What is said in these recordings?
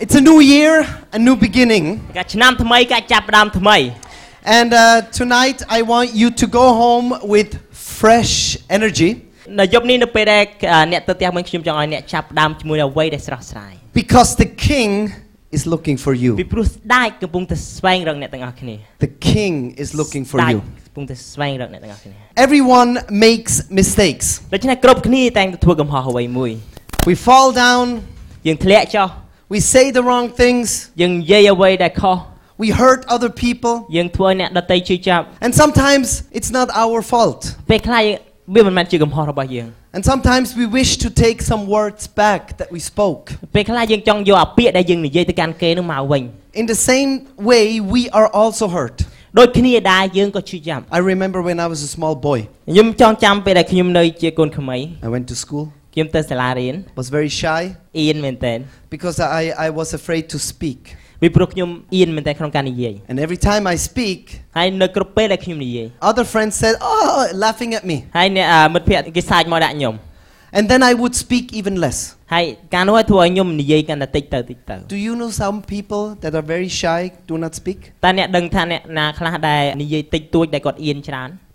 It's a new year, a new beginning. ការឆ្នាំថ្មីការចាប់ផ្ដើមថ្មី And uh, tonight I want you to go home with fresh energy នៅយប់នេះនៅពេលដែលអឺអ្នកទៅផ្ទះវិញខ្ញុំចង់ឲ្យអ្នកចាប់ផ្ដើមជាមួយនឹងអ្វីដែលស្រស់ស្រាយ because the king is looking for ពី you. ព្រោះស្ដេចកំពុងតែស្វែងរកអ្នកទាំងអស់គ្នា The king is looking for ស្ដេច you. កំពុងតែស្វែងរកអ្នកទាំងអស់គ្នា Everyone makes mistakes. ដូច្នេះគ្រប់គ្នាតែងតែធ្វើកំហុសអ្វីមួយ We fall down, យើងធ្លាក់ចុះ we say the wrong things, យើងនិយាយអ្វីដែលខុស we hurt other people, យើងធ្វើឲ្យអ្នកដទៃជឿចាប់ and sometimes it's not our fault. ពេលខ្លះវាមិនមែនជាកំហុសរបស់យើង And sometimes we wish to take some words back that we spoke. ពេលខ្លះយើងចង់យកអាពាក្យដែលយើងនិយាយទៅកាន់គេនោះមកវិញ In the same way, we are also hurt. ដូចគ្នាដែរយើងក៏ជឿចាប់ I remember when I was a small boy, ខ្ញុំចង់ចាំពេលដែលខ្ញុំនៅជាកូនក្មេង I went to school, ខ្ញុំទៅសាលារៀន was very shy, អៀនមែនតើ because I, I was afraid to speak. ពីព្រោះខ្ញុំអៀនមែនតើក្នុងការនិយាយ And every time I speak, ហើយនៅគ្រប់ពេលដែលខ្ញុំនិយាយ other friends said, Oh, laughing at me. ហើយអ្នកអ่าមិត្តភក្តិគេសាច់មកដាក់ខ្ញុំ And then I would speak even less. ហើយការនោះឲ្យធ្វើឲ្យខ្ញុំនិយាយកាន់តែតិចទៅតិចទៅ Do you know some people that are very shy, do not speak? តើអ្នកដឹងថាអ្នកណាខ្លះដែលនិយាយតិចតួចដែលគាត់អៀនច្រើន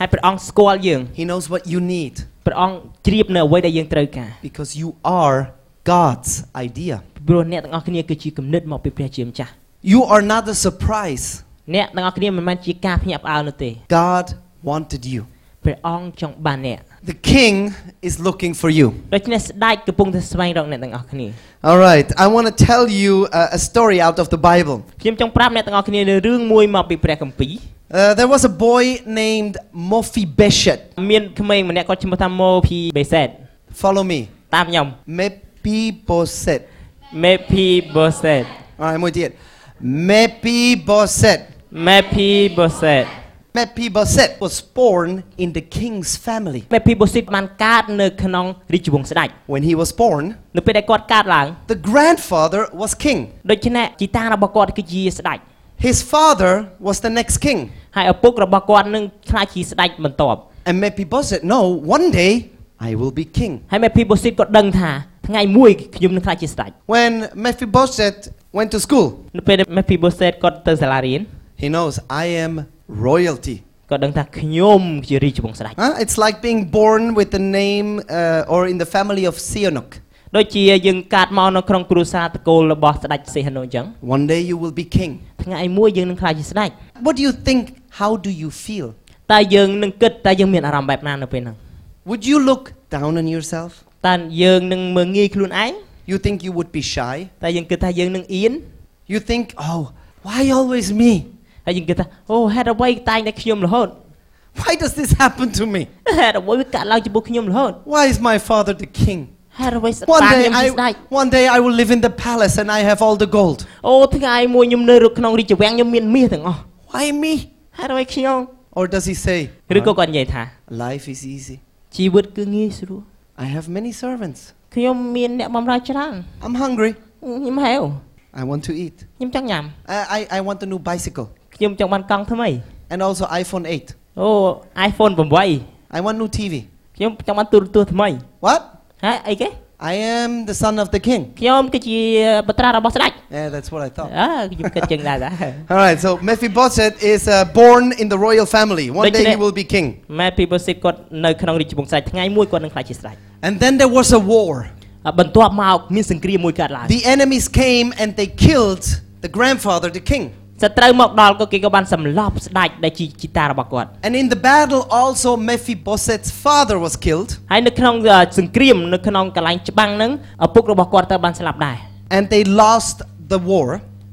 ហើយព្រះអង្គស្គាល់យើង He knows what you need. ព្រះអង្គជ្រាបនៅអ្វីដែលយើងត្រូវការ Because you are God's idea. ពីព្រោះអ្នកទាំងអស់គ្នាគឺជាគំនិតមកពីព្រះជាម្ចាស់ You are not a surprise. អ្នកទាំងអស់គ្នាមិនមែនជាការភ្ញាក់ផ្អើលនោះទេ God wanted you. ព្រះអង្គចង់បានអ្នក The King is looking for you. ដូច្នេះស្ដេចកំពុងតែស្វែងរកអ្នកទាំងអស់គ្នា All right, I want to tell you a, a story out of the Bible. ខ្ញុំចង់ប្រាប់អ្នកទាំងអស់គ្នានៅរឿងមួយមកពីព្រះគម្ពីរ Uh, there was a boy named Mephibosheth. មានក្មេងម្នាក់គាត់ឈ្មោះថាម៉ូភីបេសេត Follow me. តាមខ្ញុំ Mephibosheth. មេភីបូសេត All right, muy bien. Mephibosheth. មេភីបូសេត Mephibosheth was born in the king's family. មេភីបូសេតបានកើតនៅក្នុងរាជវង្សស្ដេច When he was born, នៅពេលដែលគាត់កើតឡើង the grandfather was king. ដូច្នេះជីតារបស់គាត់គឺជាស្ដេច His father was the next king. ហើយឪពុករបស់គាត់នឹងខ្លាចជាស្ដេចបន្ទាប់ And Mephibosheth, no, one day I will be king. ហើយមេភីបូសេតក៏ដឹងថាថ្ងៃមួយខ្ញុំនឹងខ្លាចជាស្ដេច When Mephibosheth went to school, នៅពេលដែលមេភីបូសេតគាត់ទៅសាលារៀន he knows I am royalty. គាត់ដឹងថាខ្ញុំជារាជវង្សស្ដេច Huh? It's like being born with the name uh, or in the family of Sihanouk. ដូចជាយើងកើតមកនៅក្នុងគ្រួសារតកូលរបស់ស្ដេចសេហនុអញ្ចឹង One day you will be king. ថ្ងៃមួយយើងនឹងខ្លាចជាស្ដេច What do you think? How do you feel? តើយើងនឹងគិតតើយើងមានអារម្មណ៍បែបណានៅពេលហ្នឹង Would you look down on yourself? តើយើងនឹងមើងងាយខ្លួនឯង You think you would be shy? តើយើងគិតថាយើងនឹងអៀន You think, oh, why always me? ហើយយើងគិតថាអូហេតុអ្វីតែងតែខ្ញុំរហូត Why does this happen to me? ហេតុអ្វីវាកើតឡើងចំពោះខ្ញុំរហូត Why is my father the king? ហេតុអ្វីស្ដា One ខ្ញុំ day ជាស្ដេច I one day I will live in the palace and I have all the gold. អូថ្ងៃមួយខ្ញុំនៅក្នុងរាជវាំងខ្ញុំមានមាសទាំងអស់ Why me? ហេតុអ្វីខ្ញុំ Or does he say, ឬក៏គាត់និយាយថា life is easy. ជីវិតគឺងាយស្រួល I have many servants. ខ្ញុំមានអ្នកបម្រើច្រើន I'm hungry. ខ្ញុំហៅ I want to eat. ខ្ញុំចង់ញ៉ាំ I, I, I want a new bicycle ខ្ញុំចង់បានកង់ថ្មី and also iPhone 8. អូ iPhone 8 I want new TV. ខ្ញុំចង់បានទូរទស្សន៍ថ្មី What? ហេអីគេ I am the son of the king. ខ្ញុំគឺជាបត្រារបស់ស្ដេច Yeah, that's what I thought. អើខ្ញុំគិតចឹងដែរដែរ All right, so Mephibosheth is uh, born in the royal family. One Don't day you he know- will be king. ម៉ែពីបូស៊ីតគាត់នៅក្នុងរាជវង្សស្ដេចថ្ងៃមួយគាត់នឹងខ្លាចជាស្ដេច And then there was a war. អ่าបន្ទាប់មកមានសង្គ្រាមមួយកើតឡើង The enemies came and they killed the grandfather, the king. សត្រូវមកដល់ក៏គេក៏បានសម្លាប់ស្ដេចដែលជាជីតារបស់គាត់ And in the battle, also Mephibosheth's father was killed. ហើយនៅក្នុងអ่าសង្គ្រាមនៅក្នុងកន្លែងច្បាំងហ្នឹងឪពុករបស់គាត់ត្រូវបានស្លាប់ដែរ And they lost the war.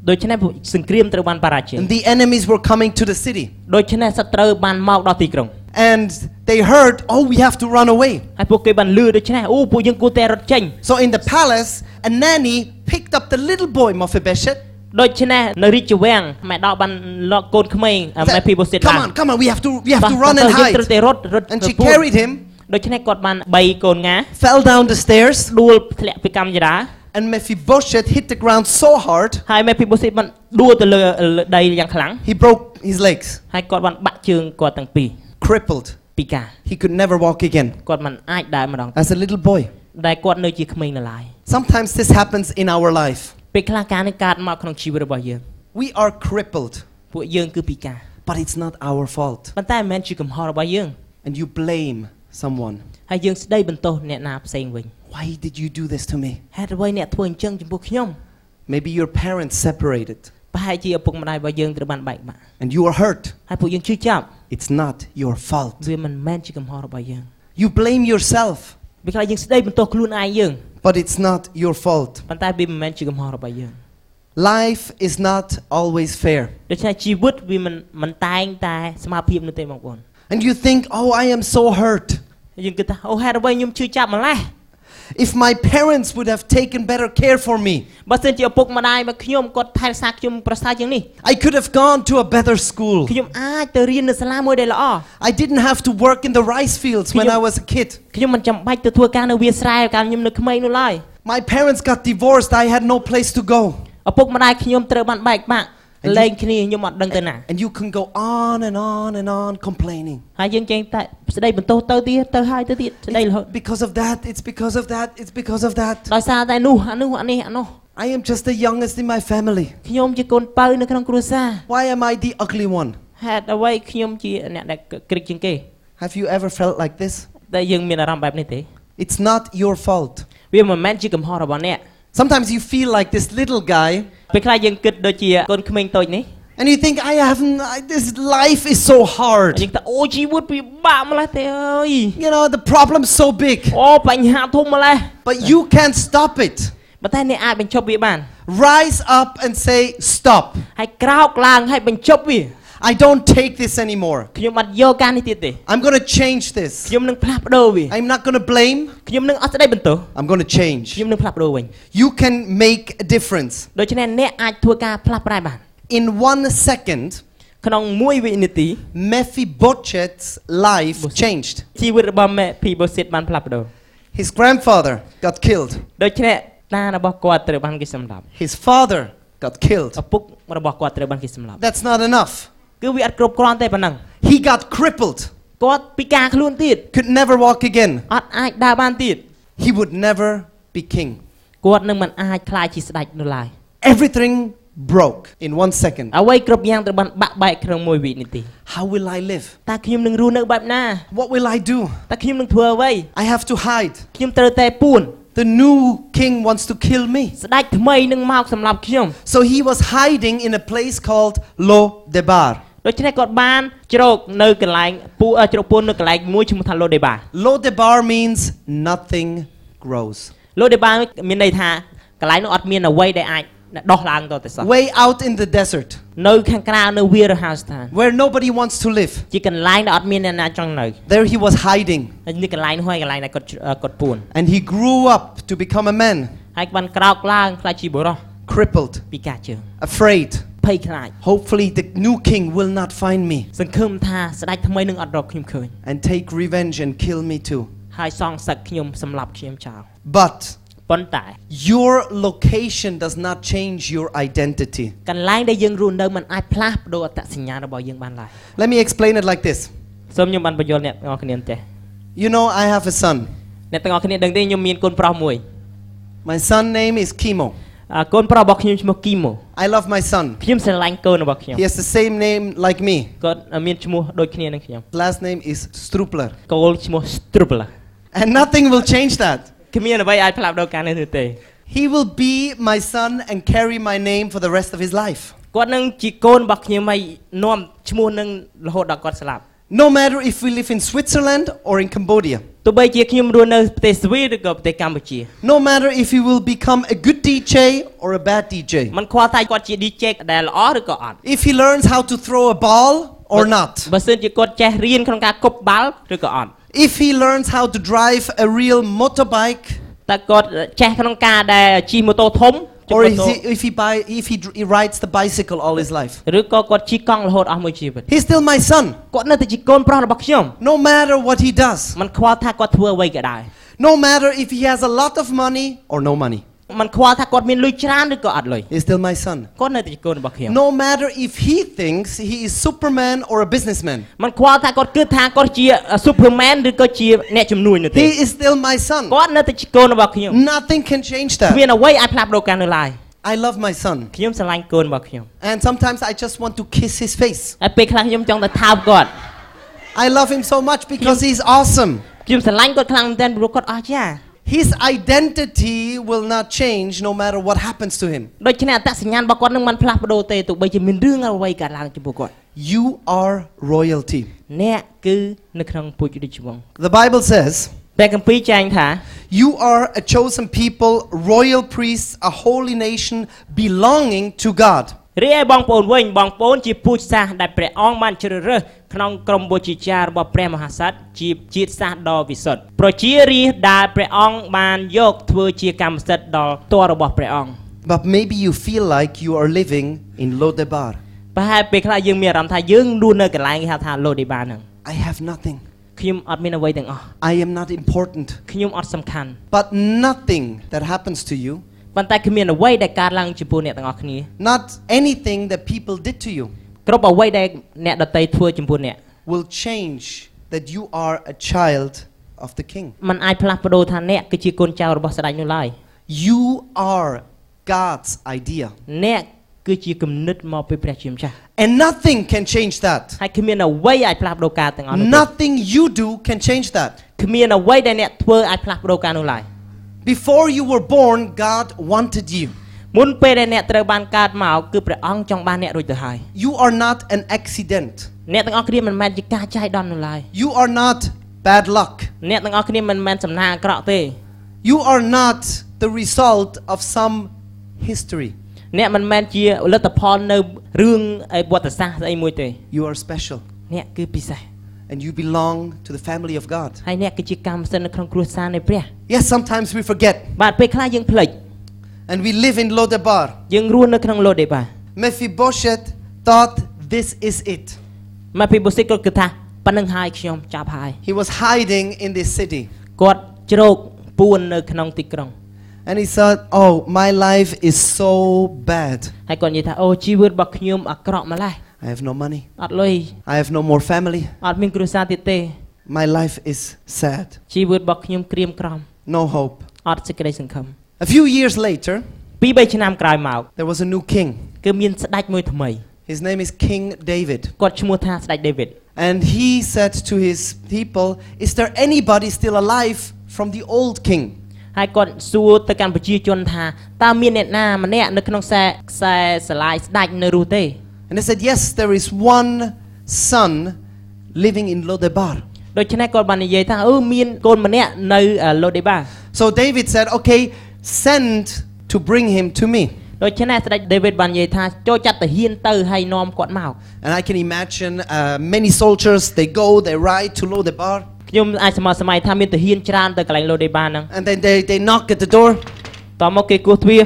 ដូច្នេះសង្គ្រាមត្រូវបានបរាជ័យ And the enemies were coming to the city. ដូច្នេះសត្រូវបានមកដល់ទីក្រុង And they heard, oh, we have to run away. ហើយពួកគេបានលឺដូច្នេះអូពួកយើងគួរតែរត់ចេញ So in the palace, a nanny picked up the little boy Mephibosheth. ដូច្នេះនៅរាជវាំងម៉ែដកបានលកកូនក្មេង said, ម៉ែភីបូសិត come on, come on, we have to, we have to run ទៅ and យើងត្រូវ hide. តែរត់រត់ And ទៅ she ពួន carried him, ដូច្នេះគាត់បាន3កូនងា fell down the stairs, ដួលធ្លាក់ពីកម្មចរា and Mephibosheth hit the ground so hard, ហើយម៉ែភីបូសិតបានដួលទៅលើលើដីយ៉ាងខ្លាំង he broke his legs, ហើយគាត់បានបាក់ជើងគាត់ទាំងពីរ crippled. ពីការ He could never walk again គាត់មិនអាចដើរម្ដង as a little boy. ដែលគាត់នៅជាក្មេងនៅឡើយ Sometimes this happens in our life. ពេលខ្លះការនេះកើតមកក្នុងជីវិតរបស់យើង We are crippled, ពួកយើងគឺពីការ but it's not our fault. ប៉ុន្តែមិនមែនជាកំហុសរបស់យើង And you blame someone. ហើយយើងស្ដីបន្ទោសអ្នកណាផ្សេងវិញ Why did you do this to me? ហេតុអ្វីអ្នកធ្វើអញ្ចឹងចំពោះខ្ញុំ Maybe your parents separated ប្រហែលជាឪពុកម្ដាយរបស់យើងត្រូវបានបែកបាក់ and you are hurt. ហើយពួកយើងជឿចាប់ It's not your fault. វាមិនមែនជាកំហុសរបស់យើង You blame yourself, វាខ្លះយើងស្ដីបន្ទោសខ្លួនឯងយើង but it's not your fault. ប៉ុន្តែវាមិនមែនជាកំហុសរបស់យើង Life is not always fair. ដូច្នេះជីវិតវាមិនមិនតែងតែស្មើភាពនោះទេបងប្អូន And you think, oh, I am so hurt. យើងគិតថាអូហេតុអ្វីខ្ញុំជឿចាប់ម្លេះ If my parents would have taken better care for me, បើសិនជាឪពុកម្ដាយរបស់ខ្ញុំគាត់ថែរក្សាខ្ញុំប្រសើរជាងនេះ I could have gone to a better school. ខ្ញុំអាចទៅរៀននៅសាលាមួយដែលល្អ I didn't have to work in the rice fields when you- I was a kid. ខ្ញុំមិនចាំបាច់ទៅធ្វើការនៅវាលស្រែកាលខ្ញុំនៅក្មេងនោះឡើយ My parents got divorced. I had no place to go. ឪពុកម្ដាយខ្ញុំត្រូវបានបែកបាក់ And you- លែងគ្នាខ្ញុំអត់ដឹងទៅណា And you can go on and on and on complaining. ហើយយើងចេះតែស្ដីបន្ទោសទៅទៀតទៅហើយទៅទៀតស្ដីរហូត Because of that, it's because of that, it's because of that. ដោយសារតែនោះអានោះអានេះអានោះ I am just the youngest in my family. ខ្ញុំជាកូនបើនៅក្នុងគ្រួសារ Why am I the ugly one? ហេតុអ្វីខ្ញុំជាអ្នកដែលក្រិចជាងគេ Have you ever felt like this? តែយើងមានអារម្មណ៍បែបនេះទេ It's not your fault. វាមិនមែនជាកំហុសរបស់អ្នក Sometimes you feel like this little guy ពេលខ្លះយើងគិតដូចជាកូនក្មេងតូចនេះ and you think, I haven't, I, this life is so ហើយ hard. យើងថាអូជីវិតពិបាកម្លេះទេអើយ You know, the problem's so big, អូបញ្ហាធំម្លេះ but you can't stop it. ប៉ុន្តែអ្នកអាចបញ្ចប់វាបាន Rise up and say, Stop. ហើយក្រោកឡើងហើយបញ្ចប់វា I don't take this anymore. ខ្ញុំអត់យកការនេះទៀតទេ I'm going to change this. ខ្ញុំនឹងផ្លាស់ប្ដូរវា I'm not going to blame. ខ្ញុំនឹងអត់ស្ដីបន្ទោស I'm going to change. ខ្ញុំនឹងផ្លាស់ប្ដូរវិញ You can make a difference. ដូច្នេះអ្នកអាចធ្វើការផ្លាស់ប្រែបាន In one second, ក្នុងមួយវិនាទី Mephibosheth's life changed. ជីវិតរបស់មេភីបូសិតបានផ្លាស់ប្ដូរ His grandfather got killed. ដូច្នេះតារបស់គាត់ត្រូវបានគេសម្លាប់ His father got killed. ឪពុករបស់គាត់ត្រូវបានគេសម្លាប់ That's not enough. គឺវាអត់គ្រប់គ្រាន់ទេប៉ុណ្ណឹង He got crippled, គាត់ពិការខ្លួនទៀត could never walk again. អត់អាចដើរបានទៀត He would never be king. គាត់នឹងមិនអាចក្លាយជាស្ដេចនោះឡើយ Everything broke in one second. អ្វីគ្រប់យ៉ាងត្រូវបានបាក់បែកក្នុងមួយវិនាទី How will I live? តើខ្ញុំនឹងរស់នៅបែបណា What will I do? តើខ្ញុំនឹងធ្វើអ្វី I have to hide. ខ្ញុំត្រូវតែពួន The new king wants to kill me. ស្ដេចថ្មីនឹងមកសម្រាប់ខ្ញុំ So he was hiding in a place called Lo Debar. ដូច្នេះគាត់បានជ្រកនៅកន្លែងពូអឺជ្រកពួននៅកន្លែងមួយឈ្មោះថាឡូដេបា Lo Debar means nothing grows. ឡូដេបាមានន័យថាកន្លែងនោះអត់មានអ្វីដែលអាចដោះឡើងតទៅសោះ Way out in the desert នៅខាងក្រៅនៅវាលរហោស្ថាន where nobody wants to live. ជាកន្លែងដែលអត់មានអ្នកណាចង់នៅ There he was hiding ហើយនេះកន្លែងនោះហើយកន្លែងដែលគាត់អឺគាត់ពួន and he grew up to become a man, ហើយបានក្រោកឡើងខ្លាចជាបុរស crippled, ពីការជើង afraid. ភ័យខ្លាច Hopefully, the new king will not find me សង្ឃឹមថាស្ដេចថ្មីនឹងអត់រកខ្ញុំឃើញ and take revenge and kill me too. ហើយសងសឹកខ្ញុំសម្លាប់ខ្ញុំចោល But ប៉ុន្តែ your location does not change your identity. កន្លែងដែលយើងរស់នៅมันអាចផ្លាស់ប្ដូរអត្តសញ្ញាណរបស់យើងបានឡើយ Let me explain it like this. សូមខ្ញុំបានបញ្យល់អ្នកទាំងអស់គ្នាទេ You know, I have a son. អ្នកទាំងអស់គ្នាដឹងទេខ្ញុំមានកូនប្រុសមួយ My son name is Kimo. អ่ากូនប្រុសរបស់ខ្ញុំឈ្មោះគីម៉ូ I love my son. ខ្ញុំស្រឡាញ់កូនរបស់ខ្ញុំ He has the same name like me. គាត់មានឈ្មោះដូចគ្នានឹងខ្ញុំ Last name is Strupler. កូនឈ្មោះ Strupler And nothing will change that. គ្មានអ្វីអាចផ្លាស់ប្ដូរការនេះនោះទេ He will be my son and carry my name for the rest of his life. គាត់នឹងជាកូនរបស់ខ្ញុំហើយនាំឈ្មោះនឹងរហូតដល់គាត់ស្លាប់ No matter if we live in Switzerland or in Cambodia. ទោះបីជាខ្ញុំរស់នៅប្រទេសស្វីឬក៏ប្រទេសកម្ពុជា No matter if he will become a good DJ or a bad DJ. มันខ្វល់ថាគាត់ជា DJ ដែលល្អឬក៏អត់ If he learns how to throw a ball or not. បើសិនជាគាត់ចេះរៀនក្នុងការគប់បាល់ឬក៏អត់ If he learns how to drive a real motorbike តើគាត់ចេះក្នុងការដែលជិះម៉ូតូធំជិះ or ម៉ូ if តូ he, if he buy if he, dr- he rides the bicycle all his life. ឬក៏គាត់ជិះកង់រហូតអស់មួយជីវិត He's still my son. គាត់នៅតែជាកូនប្រុសរបស់ខ្ញុំ No matter what he does. มันខ្វល់ថាគាត់ធ្វើអ្វីក៏ដោយ No matter if he has a lot of money or no money. មិនខ្វល់ថាគាត់មានលុយច្រើនឬក៏អត់លុយ? He's still my son. គាត់នៅតែជាកូនរបស់ខ្ញុំ। No matter if he thinks he is superman or a businessman. មិនខ្វល់ថាគាត់គិតថាគាត់ជា uh, superman ឬក៏ជាអ្នកជំនួញនោះទេ। He is still my son. គាត់នៅតែជាកូនរបស់ខ្ញុំ। Nothing can change that. មានអ្វីអាចផ្លាស់ប្ដូរការនៅឡើយ। I love my son. ខ្ញុំស្រឡាញ់កូនរបស់ខ្ញុំ। And sometimes I just want to kiss his face. ហើយពេលខ្លះខ្ញុំចង់ទៅថើបគាត់। I love him so much because he's awesome. ខ្ញុំស្រឡាញ់គាត់ខ្លាំងមែនទែនព្រោះគាត់អស្ចារ្យ। His identity will not change no matter what happens to him. ដូច្នេះអត្តសញ្ញាណរបស់គាត់នឹងមិនផ្លាស់ប្ដូរទេទោះបីជាមានរឿងអ្វីកើតឡើងចំពោះគាត់ You are royalty. អ្នកគឺនៅក្នុងពូជរាជវង្ស The Bible says, ព្រះគម្ពីរចែងថា You are a chosen people, royal priests, a holy nation belonging to God. រីឯបងប្អូនវិញបងប្អូនជាពូជសាសន៍ដែលព្រះអង្គបានជ្រើសរើសក្នុងក្រុមបូជាចាររបស់ព្រះមហាក្សត្រជាជាតិសាសន៍ដ៏វិសុទ្ធប្រជារាស្ត្រដែលព្រះអង្គបានយកធ្វើជាកម្មសិទ្ធិដល់តររបស់ព្រះអង្គ But maybe you feel like you are living in Lodebar. ប្រហែលពេលខ្លះយើងមានអារម្មណ៍ថាយើងរស់នៅកន្លែងគេហៅថាឡូឌីបាហ្នឹង I have nothing. ខ្ញុំអត់មានអ្វីទាំងអស់ I am not important. ខ្ញុំអត់សំខាន់ But nothing that happens to you, ប៉ុន្តែគ្មានអ្វីដែលកើតឡើងចំពោះអ្នកទាំងអស់គ្នា not anything that people did to you, គ្រប់អ្វីដែលអ្នកដតីធ្វើចំពោះអ្នក will change that you are a child of the king. มันអាចផ្លាស់ប្ដូរថាអ្នកគឺជាកូនចៅរបស់ស្ដេចនោះឡើយ You are God's idea. អ្នកគឺជាគំនិតមកពីព្រះជាម្ចាស់ And nothing can change that. ហើយគ្មានអ្វីអាចផ្លាស់ប្ដូរការទាំងអស់នោះទេ Nothing you do can change that. គ្មានអ្វីដែលអ្នកធ្វើអាចផ្លាស់ប្ដូរការនោះឡើយ Before you were born, God wanted you. មុនពេលដែលអ្នកត្រូវបានកើតមកគឺព្រះអង្គចង់បានអ្នករួចទៅហើយ You are not an accident. អ្នកទាំងអស់គ្នាមិនមែនជាការចៃដន្យនោះឡើយ You are not bad luck. អ្នកទាំងអស់គ្នាមិនមែនសំណាងអាក្រក់ទេ You are not the result of some history. អ្នកមិនមែនជាលទ្ធផលនៅរឿងអីវត្តសាស្ត្រស្អីមួយទេ You are special. អ្នកគឺពិសេស And you belong to the family of God. ហើយអ្នកគឺជាកម្មសិទ្ធិនៅក្នុងគ្រួសារនៃព្រះ Yes, sometimes we forget. បាទពេលខ្លះយើងភ្លេច And we live in Lodebar. យើងរស់នៅក្នុងឡូដេបា Mephibosheth thought this is it. មកពីបុសិតគាត់គិតថាប៉ណ្ណឹងហើយខ្ញុំចាប់ហើយ He was hiding in this city. គាត់ជ្រោកពួននៅក្នុងទីក្រុង And he thought, oh, my life is so bad. ហើយគាត់និយាយថាអូជីវិតរបស់ខ្ញុំអាក្រក់ម្ល៉េះ I have no money. អត់លុយ I have no more family. អត់មានគ្រួសារទៀតទេ My life is sad. ជីវិតរបស់ខ្ញុំក្រៀមក្រំ No hope. អត់សេចក្តីសង្ឃឹម A few years later, ពីរបីឆ្នាំក្រោយមក there was a new king. គឺមានស្ដេចមួយថ្មី His name is King David. គាត់ឈ្មោះថាស្ដេចដេវីត And he said to his people, Is there anybody still alive from the old king? ហើយគាត់សួរទៅកាន់ប្រជាជនថាតើមានអ្នកណាម្នាក់នៅក្នុងខ្សែខ្សែស្រឡាយស្ដេចនៅរស់ទេ And they said, Yes, there is one son living in Lodebar. ដូច្នេះគាត់បាននិយាយថាអឺមានកូនម្នាក់នៅឡូដេបា So David said, Okay, send to bring him to me. ដូច្នេះស្ដេចដេវីតបាននិយាយថាចូលចាត់ទាហានទៅហើយនាំគាត់មក And I can imagine uh, many soldiers, they go, they ride to Lodebar, ខ្ញុំអាចសមសម័យថាមានទាហានច្រើនទៅកន្លែងឡូដេបាហ្នឹង and then they, they knock at the door, តមកគេគោះទ្វារ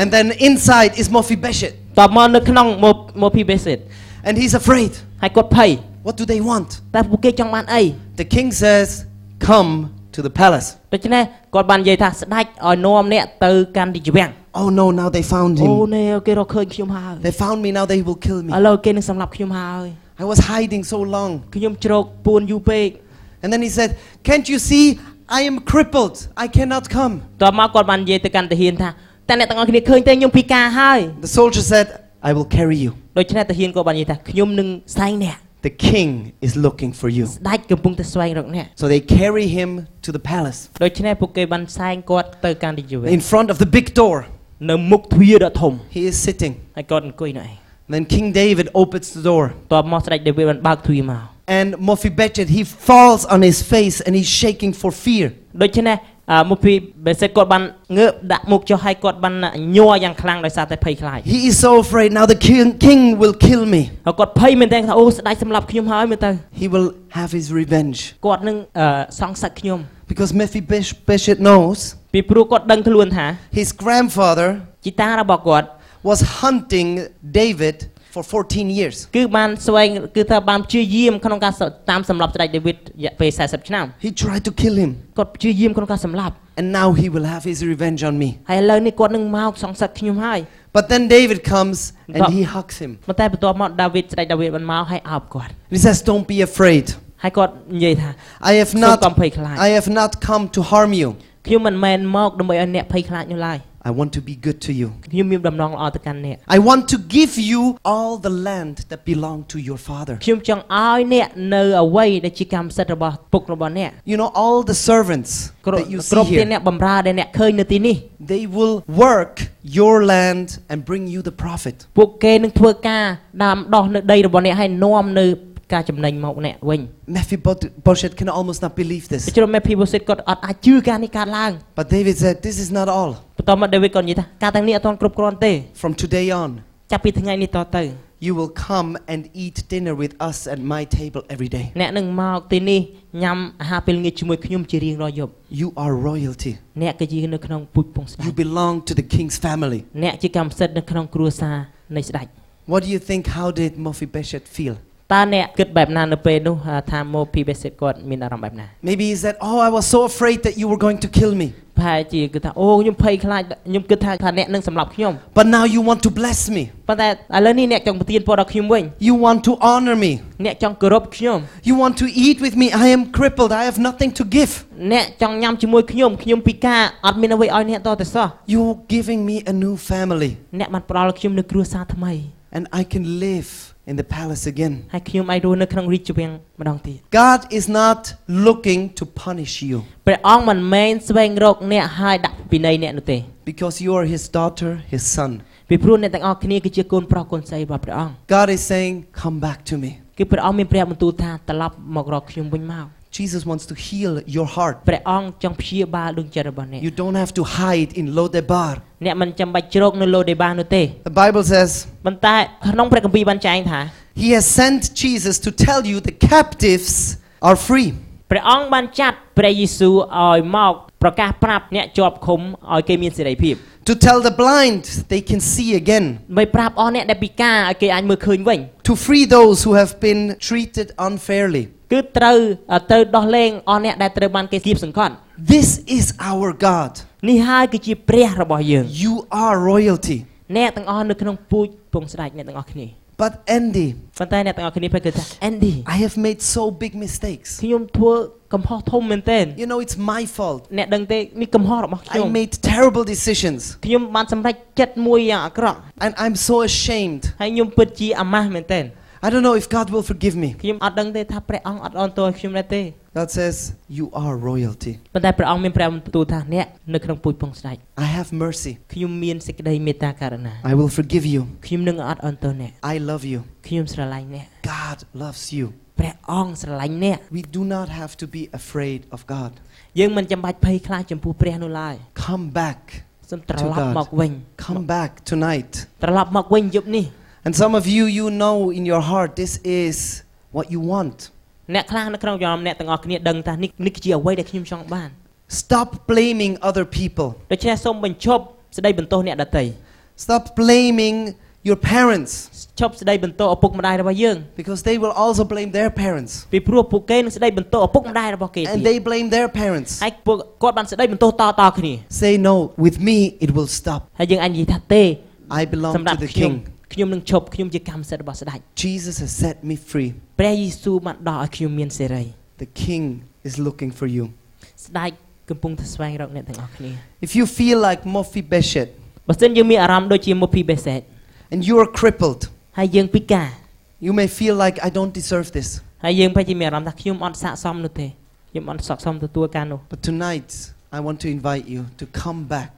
and then inside is Mephibosheth. តមកនៅក្នុងមកមកពីបេសិត And he's afraid. ហើយគាត់ភ័យ What do they want? តើពួកគេចង់បានអី The king says, Come to the palace. ដូច្នេះគាត់បាននិយាយថាស្ដេចឲ្យនាំអ្នកទៅកាន់ទីជាវាំង Oh no, now they found អូ him. នេះគេរកឃើញខ្ញុំហើយ They found me, now they will kill me. ឥឡូវគេនឹងសម្លាប់ខ្ញុំហើយ I was hiding so long. ខ្ញុំជ្រោកពួនយូរពេក And then he said, Can't you see? I am crippled. I cannot come. តមកគាត់បាននិយាយទៅកាន់ទាហានថា តែអ្នកទាំងអស់គ្នាឃើញទេខ្ញុំពិការហើយ The soldier said, I will carry you. ដូច្នេះទាហានក៏បាននិយាយថាខ្ញុំនឹងស្វែងអ្នក the king is looking for you. ស្ដេចកំពុងតែស្វែងរកអ្នក So they carry him to the palace. ដូច្នេះពួកគេបានសែងគាត់ទៅកាន់រាជវាល In front of the big door, នៅមុខទ្វារដ៏ធំ he is sitting. ហើយគាត់អង្គុយនៅឯង Then King David opens the door. តបមកស្ដេចដាវីតបានបើកទ្វារមក And Mephibosheth, he falls on his face and he's shaking for fear. ដូច្នេះអឺ មុខពីបេសិតគាត់បានងើបដាក់មុខចុះហើយគាត់បានញ័រយ៉ាងខ្លាំងដោយសារតែភ័យខ្លាច He is so afraid now the king, king will kill me. ហើយគាត់ភ័យមែនតើថាអូស្ដេចសម្លាប់ខ្ញុំហើយមើលទៅ He will have his revenge. គាត់នឹងអឺសងសឹកខ្ញុំ Because Mephibosheth knows ពីព្រោះគាត់ដឹងខ្លួនថា his grandfather ជីតារបស់គាត់ was hunting David for 14 years. គឺបានស្វែងគឺថាបានព្យាយាមក្នុងការតាមសម្លាប់ស្ដេចដាវីតរយៈពេល40ឆ្នាំ He tried to kill him. គាត់ព្យាយាមក្នុងការសម្លាប់ And now he will have his revenge on me. ហើយឥឡូវនេះគាត់នឹងមកសងសឹកខ្ញុំហើយ But then David comes and But- he hugs him. ប៉ុន្តែបន្ទាប់មកដាវីតស្ដេចដាវីតបានមកហើយអោបគាត់ He says, Don't be afraid. ហើយគាត់និយាយថា I have សូម not កុំភ័យខ្លាច I have not come to harm you. ខ្ញុំមិនមែនមកដើម្បីឲ្យអ្នកភ័យខ្លាចនោះឡើយ I want to be good to you. ខ្ញុំមានដំណងល្អទៅកាន់អ្នក I want to give you all the land that belong to your father. ខ្ញុំចង់ឲ្យអ្នកនៅអ្វីដែលជាកម្មសិទ្ធិរបស់ពុករបស់អ្នក You know, all the servants គ្រប់ that you គ្រប់ see ទី here, អ្នកបម្រើដែលអ្នកឃើញនៅទីនេះ they will work your land and bring you the profit. ពួកគេនឹងធ្វើការដាំដោះនៅដីរបស់អ្នកហើយនាំនៅ ការចំណេញមកអ្នកវិញ Mephibosheth can almost not believe ដូ this. ច្នេះមេភីបូសិតគាត់អត់អាចជឿការនេះកើតឡើង But David said, This is not all. បន្តមកដាវីតគាត់និយាយថាការទាំងនេះអត់ទាន់គ្រប់គ្រាន់ទេ From today on, ចាប់ពីថ្ងៃនេះតទៅ you will come and eat dinner with us at my table every day. អ្នកនឹងមកទីនេះញ៉ាំអាហារពេលល្ងាចជាមួយខ្ញុំជារៀងរាល់យប់ You are royalty. អ្នកគឺជានៅក្នុងពូជពងស្ដេ You ច belong to the king's family. អ្នកជាកម្មសិទ្ធិនៅក្នុងគ្រួសារនៃស្ដេច What do you think? How did Mephibosheth feel? តើអ្នកគិតបែបណានៅពេលនោះអាថាមកពីបេសិតគាត់មានអារម្មណ៍បែបណា Maybe he said, Oh, I was so afraid that you were going to kill me. ប្រហែលជាគឺថាអូខ្ញុំភ័យខ្លាចខ្ញុំគិតថាថាអ្នកនឹងសម្លាប់ខ្ញុំ But now you want to bless me. ប៉ុន្តែឥឡូវនេះអ្នកចង់ប្រទានពរដល់ខ្ញុំវិញ You want to honor me. អ្នកចង់គោរពខ្ញុំ You want to eat with me. I am crippled. I have nothing to give. អ្នកចង់ញ៉ាំជាមួយខ្ញុំខ្ញុំពិការអត់មានអ្វីឲ្យអ្នកតទៅសោះ You're giving me a new family. អ្នកបានផ្ដល់ឲ្យខ្ញុំនៅគ្រួសារថ្មី And I can live in the palace again. ហើយខ្ញុំអាចរស់នៅក្នុងរាជវាំងម្ដងទៀត God is not looking to punish you ព្រះអង្គមិនមែនស្វែងរកអ្នកហើយដាក់ពិន័យអ្នកនោះទេ because you are his daughter, his son. ពីព្រោះអ្នកទាំងអស់គ្នាគឺជាកូនប្រុសកូនស្រីរបស់ព្រះអង្គ God is saying, Come back to me. គឺព្រះអង្គមានព្រះបន្ទូលថាត្រឡប់មករកខ្ញុំវិញមក Jesus wants to heal your heart. ព្រះអង្គចង់ព្យាបាលដួងចិត្តរបស់អ្នក You don't have to hide in Lodebar. អ្នកមិនចាំបាច់ជ្រកនៅលោដេបានោះទេ The Bible says, ប៉ុន្តែក្នុងព្រះគម្ពីរបានចែងថា He has sent Jesus to tell you the captives are free. ព្រះអង្គបានចាត់ព្រះយេស៊ូវឲ្យមក ប្រកាសប្រាប់អ្នកជាប់ឃុំឲ្យគេមានសេរីភាព To tell the blind they can see again. ដើម្បីប្រាប់អស់អ្នកដែលពិការឲ្យគេអាចមើលឃើញវិញ To free those who have been treated unfairly. គឺត្រូវទៅដោះលែងអស់អ្នកដែលត្រូវបានគេគៀបសង្កត់ This is our God. នេះហើយគឺជាព្រះរបស់យើង You are royalty. អ្នកទាំងអស់នៅក្នុងពូជពងស្ដេចអ្នកទាំងអស់គ្នា But Andy, ប៉ុន្តែអ្នកទាំងអស់គ្នាប្រែគឺថា Andy I have made so big mistakes. ខ្ញុំធ្វើកំហុសធំមែនទែន You know, it's my fault. អ្នកដឹងទេនេះកំហុសរបស់ខ្ញុំ I made terrible decisions. ខ្ញុំបានសម្រេចចិត្តមួយយ៉ាងអាក្រក់ And I'm so ashamed. ហើយខ្ញុំពិតជាអាម៉ាស់មែនទែន I don't know if God will forgive me. ខ្ញុំអត់ដឹងទេថាព្រះអង្គអត់អន់ទោសឲ្យខ្ញុំដែរទេ God says, You are royalty. ប៉ុន្តែព្រះអង្គមានព្រះបន្ទូលថាអ្នកនៅក្នុងពូជពងស្ដេច I have mercy. ខ្ញុំមានសេចក្តីមេត្តាករុណា I will forgive you. ខ្ញុំនឹងអត់អន់ទោសអ្នក I love you. ខ្ញុំស្រឡាញ់អ្នក God loves you. ព្រះអង្គស្រឡាញ់អ្នក We do not have to be afraid of God. យើងមិនចាំបាច់ភ័យខ្លាចចំពោះព្រះនោះឡើយ Come back. សូមត្រឡប់ To God. មកវិញ Come back tonight. ត្រឡប់មកវិញយប់នេះ And some of you, you know in your heart, this is what you want. អ្នកខ្លះនៅក្នុងចំណោមអ្នកទាំងអស់គ្នាដឹងថានេះនេះគឺជាអ្វីដែលខ្ញុំចង់បាន Stop blaming other people. ដូច្នេះសូមបញ្ឈប់ស្ដីបន្ទោសអ្នកដទៃ Stop blaming your parents ឈប់ស្ដីបន្ទោសឪពុកម្ដាយរបស់យើង because they will also blame their parents. ពីព្រោះពួកគេនឹងស្ដីបន្ទោសឪពុកម្ដាយរបស់គេទៀត And they blame their parents. ហើយពួកគាត់បានស្ដីបន្ទោសតតគ្នា Say, no, with me it will stop. ហើយយើងអាចនិយាយថាទេ I belong សម្រាប់ to the ខ្ញុំ king. ខ្ញុំនឹងឈប់ខ្ញុំជាកម្មសិទ្ធិរបស់ស្ដេច Jesus has set me free. ព្រះយេស៊ូវបានដោះឲ្យខ្ញុំមានសេរី The king is looking for you. ស្ដេចកំពុងតែស្វែងរកអ្នកទាំងអស់គ្នា If you feel like Mofi Beshet បើសិនយើងមានអារម្មណ៍ដូចជា Mephibosheth. and you are crippled ហើយយើងពិការ You may feel like I don't deserve this. ហើយយើងបែរជាមានអារម្មណ៍ថាខ្ញុំអត់ស័ក្តិសមនោះទេខ្ញុំអត់ស័ក្តិសមទទួលការនោះ But tonight I want to invite you to come back.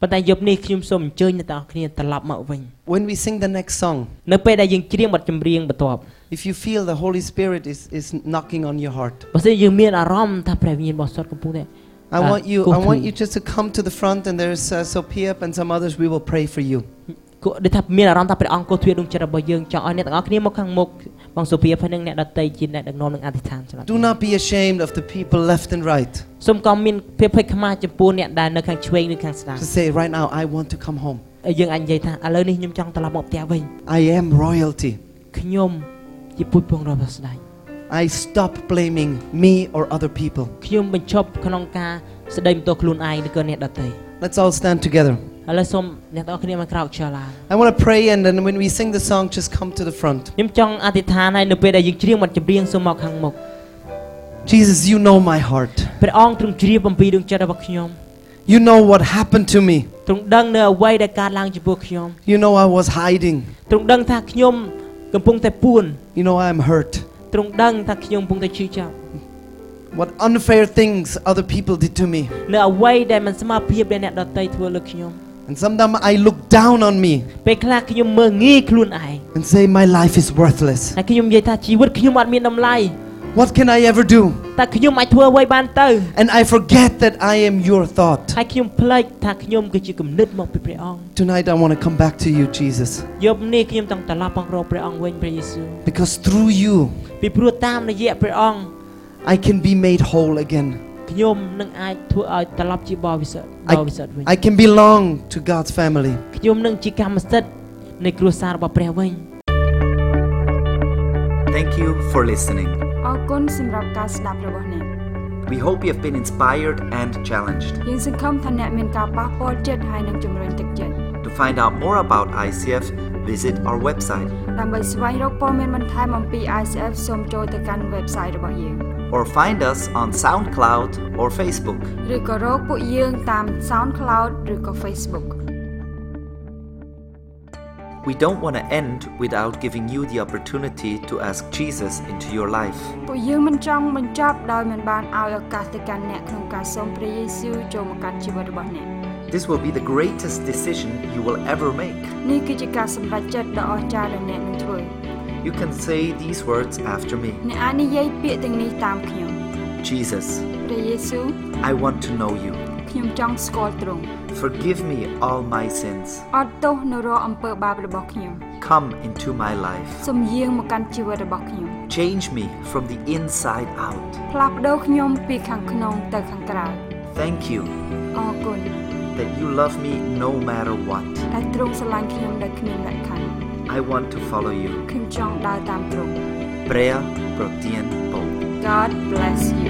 ប៉ុន្តែយប់នេះខ្ញុំសូមអញ្ជើញអ្នកទាំងអស់គ្នាត្រឡប់មកវិញ When we sing the next song, នៅពេលដែលយើងច្រៀងបទចម្រៀងបន្ទាប់ if you feel the Holy Spirit is, is knocking on your heart, បើសិនជាយើងមានអារម្មណ៍ថាព្រះវិញ្ញាណបរិសុទ្ធកំពុងតែ I Ah, want you go I want through. you just to come to the front and there's uh, Sophia and some others we will pray for you. គួរដូចថាមានអារម្មណ៍ថាព្រះអង្គគោទ្វារដួងចិត្តរបស់យើងចង់ឲ្យអ្នកទាំងអស់គ្នាមកខាងមុខ បងសុភាហើយនឹងអ្នកដតីជាអ្នកដឹកនាំនឹងអធិដ្ឋានសម្រាប់ Do not be ashamed of the people left and right. សូមកុំមានភាពភ័យខ្មាសចំពោះអ្នកដែលនៅខាងឆ្វេងនិងខាងស្ដាំ Just say right now I want to come home. ហើយយើងអាចនិយាយថាឥឡូវនេះខ្ញុំចង់ត្រឡប់មកផ្ទះវិញ I am royalty. ខ្ញុំជាពូជពងរបស់ស្ដេច I stop blaming me or other people. ខ្ញុំបញ្ឈប់ក្នុងការស្ដីបន្ទោសខ្លួនឯងឬក៏អ្នកដតី Let's all stand together. ឥឡូវសូមអ្នកទាំងអស់គ្នាមកក្រោកខ្យល់ឡើង I want to pray and then when we sing the song just come to the front. ខ្ញុំចង់អធិដ្ឋានឲ្យនៅពេលដែលយើងច្រៀងបទចម្រៀងសូមមកខាងមុខ Jesus, you know my heart. ព្រះអង្គទ្រង់ជ្រាបអំពីដួងចិត្តរបស់ខ្ញុំ You know what happened to me. ទ្រង់ដឹងនៅអ្វីដែលកើតឡើងចំពោះខ្ញុំ You know I was hiding. ទ្រង់ដឹងថាខ្ញុំកំពុងតែពួន You know I'm hurt. ទ្រង់ដឹងថាខ្ញុំកំពុងតែឈឺចាប់ What unfair things other people did to me. នៅអ្វីដែលមិនស្មើភាពដែលអ្នកដតីធ្វើលើខ្ញុំ And sometimes I look down on me ពេលខ្លះខ្ញុំមើលងាយខ្លួនឯង and say my life is worthless. ហើយខ្ញុំនិយាយថាជីវិតខ្ញុំអត់មានតម្លៃ What can I ever do? តែខ្ញុំអាចធ្វើអ្វីបានទៅ And I forget that I am your thought. ហើយខ្ញុំភ្លេចថាខ្ញុំគឺជាគំនិតមកពីព្រះអង្គ Tonight I want to come back to you, Jesus. យប់នេះខ្ញុំចង់ត្រឡប់មករកព្រះអង្គវិញព្រះយេស៊ូវ Because through you, ពីព្រោះតាមរយៈព្រះអង្គ I can be made whole again. ខ្ញុំនឹងអាចធ្វើឲ្យត្រឡប់ជាបរិសុទ្ធបរិសុទ្ធវិញ I can belong to God's family. ខ្ញុំនឹងជាកម្មសិទ្ធិនៃគ្រួសាររបស់ព្រះវិញ Thank you for listening. អរគុណសម្រាប់ការស្ដាប់របស់អ្នក We hope you have been inspired and challenged. យើងសង្ឃឹមថាអ្នកមានការប៉ះពាល់ចិត្តហើយនឹងជំរុញទឹកចិត្ត To find out more about ICF, visit our website ដើម្បីស្វែងរកព័ត៌មានបន្ថែមអំពី ICF សូមចូលទៅកាន់ website របស់យើង or find us on SoundCloud or Facebook. ឬក៏រកពួកយើងតាម SoundCloud ឬក៏ Facebook We don't want to end without giving you the opportunity to ask Jesus into your life. ពួកយើងមិនចង់បញ្ចប់ដោយមិនបានឲ្យឱកាសទៅកាន់អ្នកក្នុងការសូមព្រះយេស៊ូវចូលមកកាន់ជីវិតរបស់អ្នក This will be the greatest decision you will ever make. នេះគឺជាការសម្រេចចិត្តដ៏អស្ចារ្យដែលអ្នកនឹងធ្វើ You can say these words after me អ្នកអាចនិយាយពាក្យទាំងនេះតាមខ្ញុំ Jesus, ព្រះយេស៊ូវ I want to know you. ខ្ញុំចង់ស្គាល់ទ្រង់ Forgive me all my sins. អត់ទោសនៅរាល់អំពើបាបរបស់ខ្ញុំ Come into my life. សូមយាងមកកាន់ជីវិតរបស់ខ្ញុំ Change me from the inside out. ផ្លាស់ប្ដូរខ្ញុំពីខាងក្នុងទៅខាងក្រៅ Thank you អរគុណ that you love me no matter what. ដែលទ្រង់ស្រឡាញ់ខ្ញុំដែលគ្មានលក្ខខណ្ឌ I want to follow you. ខ្ញុំចង់ដើរតាមទ្រង់ Brea Protien Po. God bless you